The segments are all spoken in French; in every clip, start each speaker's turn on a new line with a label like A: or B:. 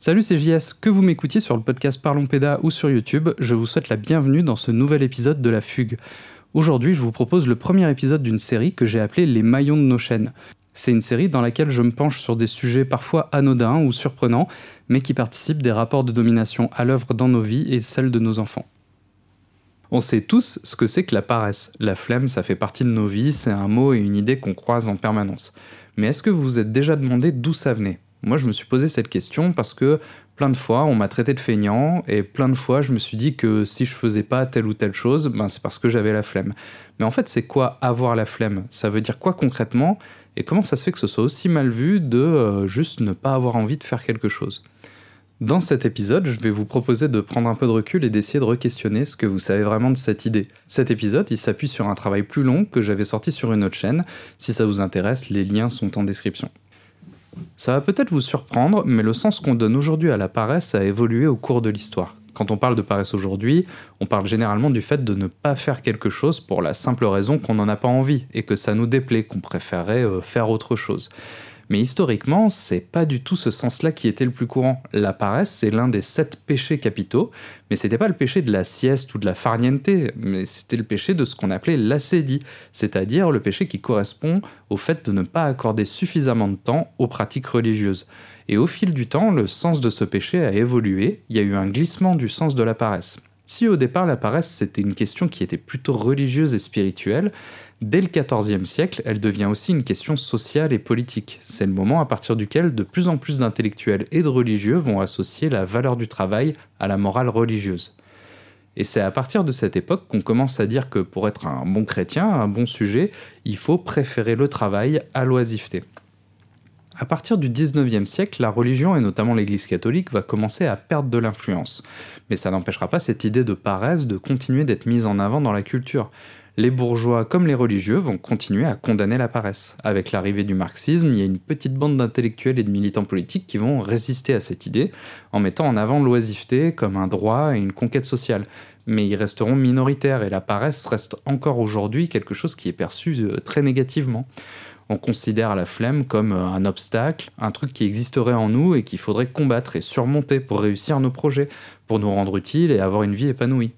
A: Salut, c'est JS. Que vous m'écoutiez sur le podcast Parlons Péda ou sur YouTube, je vous souhaite la bienvenue dans ce nouvel épisode de La Fugue. Aujourd'hui, je vous propose le premier épisode d'une série que j'ai appelée Les maillons de nos chaînes. C'est une série dans laquelle je me penche sur des sujets parfois anodins ou surprenants, mais qui participent des rapports de domination à l'œuvre dans nos vies et celles de nos enfants. On sait tous ce que c'est que la paresse. La flemme, ça fait partie de nos vies, c'est un mot et une idée qu'on croise en permanence. Mais est-ce que vous vous êtes déjà demandé d'où ça venait? Moi, je me suis posé cette question parce que plein de fois, on m'a traité de feignant et plein de fois, je me suis dit que si je faisais pas telle ou telle chose, ben, c'est parce que j'avais la flemme. Mais en fait, c'est quoi avoir la flemme? Ça veut dire quoi concrètement? Et comment ça se fait que ce soit aussi mal vu de euh, juste ne pas avoir envie de faire quelque chose? Dans cet épisode, je vais vous proposer de prendre un peu de recul et d'essayer de re-questionner ce que vous savez vraiment de cette idée. Cet épisode, il s'appuie sur un travail plus long que j'avais sorti sur une autre chaîne. Si ça vous intéresse, les liens sont en description. Ça va peut-être vous surprendre, mais le sens qu'on donne aujourd'hui à la paresse a évolué au cours de l'histoire. Quand on parle de paresse aujourd'hui, on parle généralement du fait de ne pas faire quelque chose pour la simple raison qu'on n'en a pas envie et que ça nous déplaît, qu'on préférerait euh, faire autre chose. Mais historiquement, c'est pas du tout ce sens-là qui était le plus courant. La paresse, c'est l'un des sept péchés capitaux, mais c'était pas le péché de la sieste ou de la farniente, mais c'était le péché de ce qu'on appelait l'acédie, c'est-à-dire le péché qui correspond au fait de ne pas accorder suffisamment de temps aux pratiques religieuses. Et au fil du temps, le sens de ce péché a évolué, il y a eu un glissement du sens de la paresse. Si au départ la paresse c'était une question qui était plutôt religieuse et spirituelle, dès le XIVe siècle elle devient aussi une question sociale et politique. C'est le moment à partir duquel de plus en plus d'intellectuels et de religieux vont associer la valeur du travail à la morale religieuse. Et c'est à partir de cette époque qu'on commence à dire que pour être un bon chrétien, un bon sujet, il faut préférer le travail à l'oisiveté. À partir du 19e siècle, la religion, et notamment l'Église catholique, va commencer à perdre de l'influence. Mais ça n'empêchera pas cette idée de paresse de continuer d'être mise en avant dans la culture. Les bourgeois comme les religieux vont continuer à condamner la paresse. Avec l'arrivée du marxisme, il y a une petite bande d'intellectuels et de militants politiques qui vont résister à cette idée en mettant en avant l'oisiveté comme un droit et une conquête sociale. Mais ils resteront minoritaires et la paresse reste encore aujourd'hui quelque chose qui est perçu euh, très négativement on considère la flemme comme euh, un obstacle, un truc qui existerait en nous et qu'il faudrait combattre et surmonter pour réussir nos projets, pour nous rendre utiles et avoir une vie épanouie.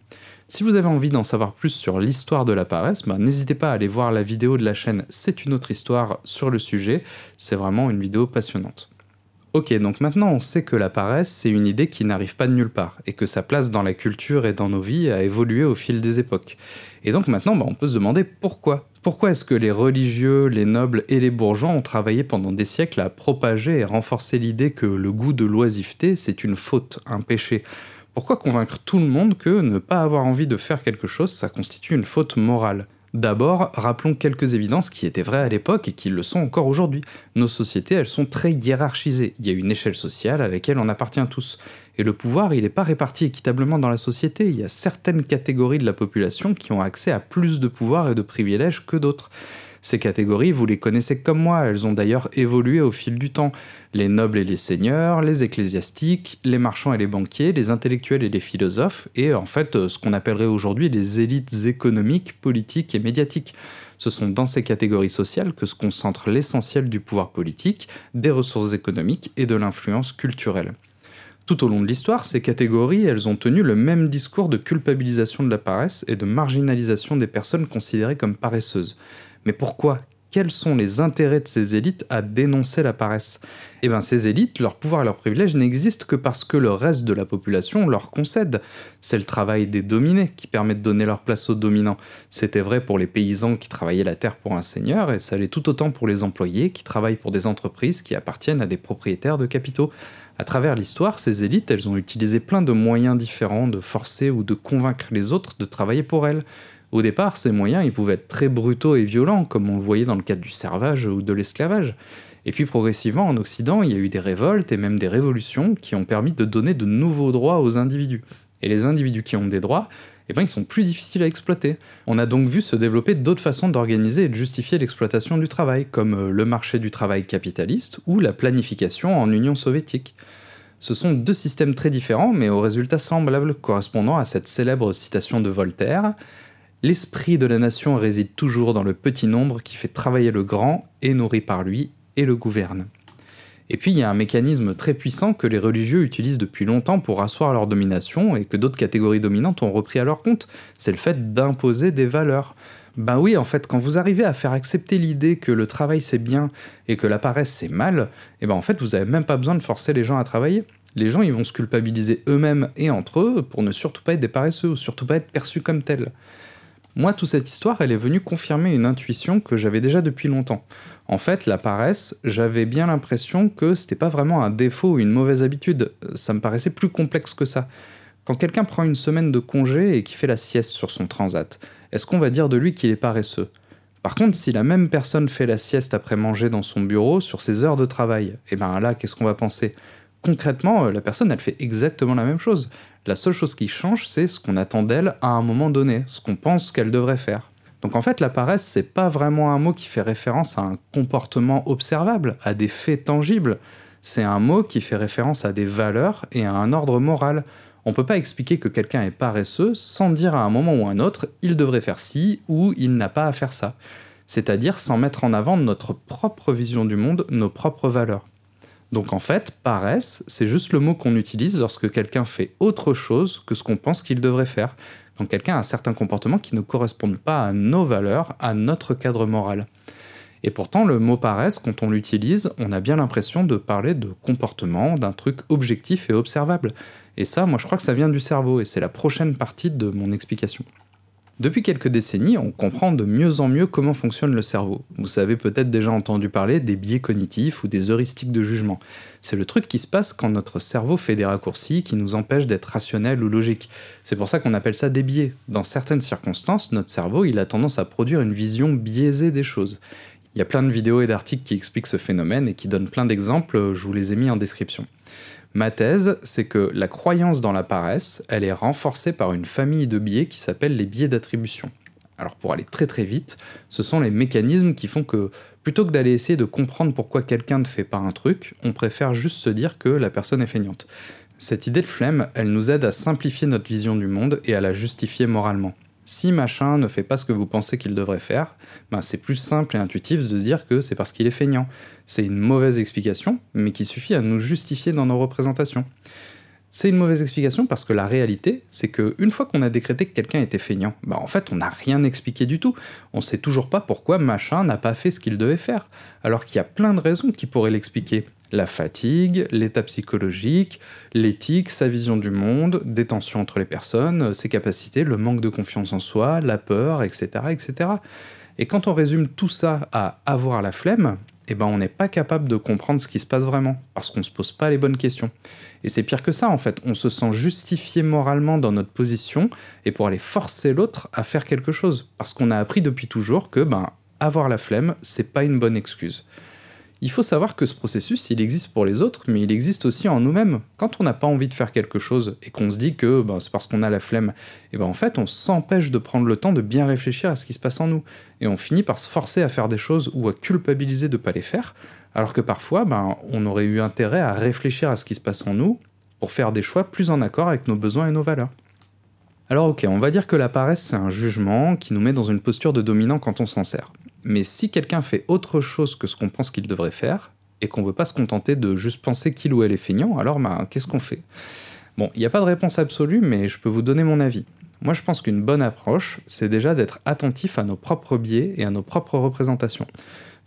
A: Si vous avez envie d'en savoir plus sur l'histoire de la paresse, bah, n'hésitez pas à aller voir la vidéo de la chaîne C'est une autre histoire sur le sujet, c'est vraiment une vidéo passionnante. Ok, donc maintenant on sait que la paresse, c'est une idée qui n'arrive pas de nulle part, et que sa place dans la culture et dans nos vies a évolué au fil des époques. Et donc maintenant, bah, on peut se demander pourquoi. Pourquoi est-ce que les religieux, les nobles et les bourgeois ont travaillé pendant des siècles à propager et renforcer l'idée que le goût de l'oisiveté, c'est une faute, un péché? Pourquoi convaincre tout le monde que ne pas avoir envie de faire quelque chose, ça constitue une faute morale? D'abord, rappelons quelques évidences qui étaient vraies à l'époque et qui le sont encore aujourd'hui. Nos sociétés, elles sont très hiérarchisées. Il y a une échelle sociale à laquelle on appartient tous. Et le pouvoir, il n'est pas réparti équitablement dans la société. Il y a certaines catégories de la population qui ont accès à plus de pouvoir et de privilèges que d'autres. Ces catégories, vous les connaissez comme moi, elles ont d'ailleurs évolué au fil du temps. Les nobles et les seigneurs, les ecclésiastiques, les marchands et les banquiers, les intellectuels et les philosophes, et en fait euh, ce qu'on appellerait aujourd'hui les élites économiques, politiques et médiatiques. Ce sont dans ces catégories sociales que se concentre l'essentiel du pouvoir politique, des ressources économiques et de l'influence culturelle. Tout au long de l'histoire, ces catégories, elles ont tenu le même discours de culpabilisation de la paresse et de marginalisation des personnes considérées comme paresseuses. Mais pourquoi? Quels sont les intérêts de ces élites à dénoncer la paresse? Eh bien, ces élites, leur pouvoir et leurs privilèges n'existent que parce que le reste de la population leur concède. C'est le travail des dominés qui permet de donner leur place aux dominants. C'était vrai pour les paysans qui travaillaient la terre pour un seigneur, et ça l'est tout autant pour les employés qui travaillent pour des entreprises qui appartiennent à des propriétaires de capitaux. À travers l'histoire, ces élites, elles ont utilisé plein de moyens différents de forcer ou de convaincre les autres de travailler pour elles. Au départ, ces moyens ils pouvaient être très brutaux et violents, comme on le voyait dans le cadre du servage ou de l'esclavage. Et puis progressivement, en Occident, il y a eu des révoltes et même des révolutions qui ont permis de donner de nouveaux droits aux individus. Et les individus qui ont des droits, eh ben, ils sont plus difficiles à exploiter. On a donc vu se développer d'autres façons d'organiser et de justifier l'exploitation du travail, comme euh, le marché du travail capitaliste ou la planification en Union soviétique. Ce sont deux systèmes très différents, mais aux résultats semblables, correspondant à cette célèbre citation de Voltaire L'esprit de la nation réside toujours dans le petit nombre qui fait travailler le grand, est nourri par lui et le gouverne. Et puis il y a un mécanisme très puissant que les religieux utilisent depuis longtemps pour asseoir leur domination et que d'autres catégories dominantes ont repris à leur compte, c'est le fait d'imposer des valeurs. Ben oui, en fait, quand vous arrivez à faire accepter l'idée que le travail c'est bien et que la paresse c'est mal, et eh ben en fait vous avez même pas besoin de forcer les gens à travailler. Les gens ils vont se culpabiliser eux-mêmes et entre eux pour ne surtout pas être des paresseux ou surtout pas être perçus comme tels. Moi, toute cette histoire, elle est venue confirmer une intuition que j'avais déjà depuis longtemps. En fait, la paresse, j'avais bien l'impression que c'était pas vraiment un défaut ou une mauvaise habitude, ça me paraissait plus complexe que ça. Quand quelqu'un prend une semaine de congé et qui fait la sieste sur son transat, est-ce qu'on va dire de lui qu'il est paresseux? Par contre, si la même personne fait la sieste après manger dans son bureau sur ses heures de travail, eh ben là, qu'est-ce qu'on va penser? Concrètement, euh, la personne, elle fait exactement la même chose. La seule chose qui change, c'est ce qu'on attend d'elle à un moment donné, ce qu'on pense qu'elle devrait faire. Donc en fait, la paresse, c'est pas vraiment un mot qui fait référence à un comportement observable, à des faits tangibles. C'est un mot qui fait référence à des valeurs et à un ordre moral. On peut pas expliquer que quelqu'un est paresseux sans dire à un moment ou à un autre il devrait faire ci ou il n'a pas à faire ça. C'est-à-dire sans mettre en avant notre propre vision du monde, nos propres valeurs. Donc en fait, paresse, c'est juste le mot qu'on utilise lorsque quelqu'un fait autre chose que ce qu'on pense qu'il devrait faire, quand quelqu'un a certains comportements qui ne correspondent pas à nos valeurs, à notre cadre moral. Et pourtant, le mot paresse, quand on l'utilise, on a bien l'impression de parler de comportement, d'un truc objectif et observable. Et ça, moi je crois que ça vient du cerveau, et c'est la prochaine partie de mon explication. Depuis quelques décennies, on comprend de mieux en mieux comment fonctionne le cerveau. Vous avez peut-être déjà entendu parler des biais cognitifs ou des heuristiques de jugement. C'est le truc qui se passe quand notre cerveau fait des raccourcis qui nous empêchent d'être rationnels ou logiques. C'est pour ça qu'on appelle ça des biais. Dans certaines circonstances, notre cerveau, a tendance à produire une vision biaisée des choses. Il y a plein de vidéos et d'articles qui expliquent ce phénomène et qui donnent plein d'exemples, je vous les ai mis en description. Ma thèse, c'est que la croyance dans la paresse, elle est renforcée par une famille de biais qui s'appelle les biais d'attribution. Alors pour aller très très vite, ce sont les mécanismes qui font que plutôt que d'aller essayer de comprendre pourquoi quelqu'un ne fait pas un truc, on préfère juste se dire que la personne est feignante. Cette idée de flemme, elle nous aide à simplifier notre vision du monde et à la justifier moralement si machin ne fait pas ce que vous pensez qu'il devrait faire, ben c'est plus simple et intuitif de se dire que c'est parce qu'il est feignant. C'est une mauvaise explication, mais qui suffit à nous justifier dans nos représentations. C'est une mauvaise explication parce que la réalité, c'est que une fois qu'on a décrété que quelqu'un était feignant, bah en fait on n'a rien expliqué du tout. On sait toujours pas pourquoi machin n'a pas fait ce qu'il devait faire, alors qu'il y a plein de raisons qui pourraient l'expliquer. La fatigue, l'état psychologique, l'éthique, sa vision du monde, des tensions entre les personnes, ses capacités, le manque de confiance en soi, la peur, etc. etc. Et quand on résume tout ça à avoir la flemme, eh ben on n'est pas capable de comprendre ce qui se passe vraiment, parce qu'on ne se pose pas les bonnes questions. Et c'est pire que ça en fait, on se sent justifié moralement dans notre position, et pour aller forcer l'autre à faire quelque chose, parce qu'on a appris depuis toujours que ben avoir la flemme, c'est pas une bonne excuse. Il faut savoir que ce processus, il existe pour les autres, mais il existe aussi en nous-mêmes. Quand on n'a pas envie de faire quelque chose et qu'on se dit que ben, c'est parce qu'on a la flemme, et ben en fait, on s'empêche de prendre le temps de bien réfléchir à ce qui se passe en nous. Et on finit par se forcer à faire des choses ou à culpabiliser de ne pas les faire, alors que parfois, ben, on aurait eu intérêt à réfléchir à ce qui se passe en nous pour faire des choix plus en accord avec nos besoins et nos valeurs. Alors ok, on va dire que la paresse, c'est un jugement qui nous met dans une posture de dominant quand on s'en sert. Mais si quelqu'un fait autre chose que ce qu'on pense qu'il devrait faire, et qu'on ne veut pas se contenter de juste penser qu'il ou elle est feignant, alors ben, qu'est-ce qu'on fait? Bon, il n'y a pas de réponse absolue, mais je peux vous donner mon avis. Moi, je pense qu'une bonne approche, c'est déjà d'être attentif à nos propres biais et à nos propres représentations.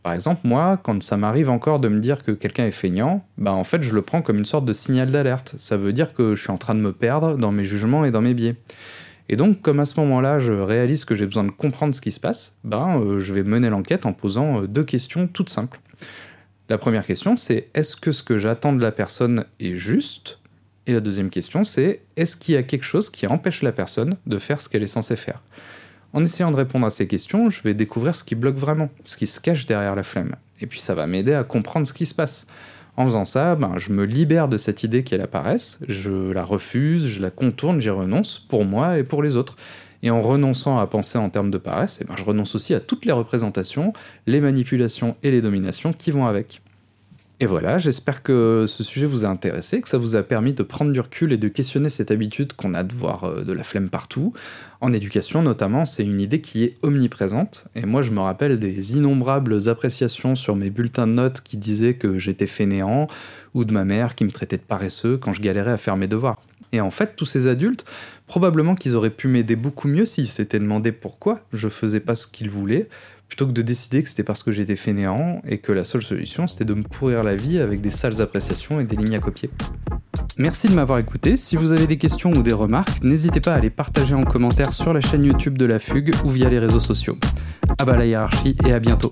A: Par exemple, moi, quand ça m'arrive encore de me dire que quelqu'un est feignant, bah en fait, je le prends comme une sorte de signal d'alerte. Ça veut dire que je suis en train de me perdre dans mes jugements et dans mes biais. Et donc, comme à ce moment-là, je réalise que j'ai besoin de comprendre ce qui se passe, ben, euh, je vais mener l'enquête en posant euh, deux questions toutes simples. La première question, c'est est-ce que ce que j'attends de la personne est juste? Et la deuxième question, c'est est-ce qu'il y a quelque chose qui empêche la personne de faire ce qu'elle est censée faire? En essayant de répondre à ces questions, je vais découvrir ce qui bloque vraiment, ce qui se cache derrière la flemme. Et puis ça va m'aider à comprendre ce qui se passe. En faisant ça, ben, je me libère de cette idée qu'elle apparaisse, je la refuse, je la contourne, j'y renonce pour moi et pour les autres. Et en renonçant à penser en termes de paresse, eh ben, je renonce aussi à toutes les représentations, les manipulations et les dominations qui vont avec. Et voilà, j'espère que ce sujet vous a intéressé, que ça vous a permis de prendre du recul et de questionner cette habitude qu'on a de voir euh, de la flemme partout. En éducation notamment, c'est une idée qui est omniprésente, et moi je me rappelle des innombrables appréciations sur mes bulletins de notes qui disaient que j'étais fainéant, ou de ma mère qui me traitait de paresseux quand je galérais à faire mes devoirs. Et en fait, tous ces adultes, probablement qu'ils auraient pu m'aider beaucoup mieux s'ils s'étaient demandé pourquoi je faisais pas ce qu'ils voulaient, plutôt que de décider que c'était parce que j'étais fainéant et que la seule solution c'était de me pourrir la vie avec des sales appréciations et des lignes à copier. Merci de m'avoir écouté, si vous avez des questions ou des remarques, n'hésitez pas à les partager en commentaire sur la chaîne YouTube de la Fugue ou via les réseaux sociaux. À bas la hiérarchie et à bientôt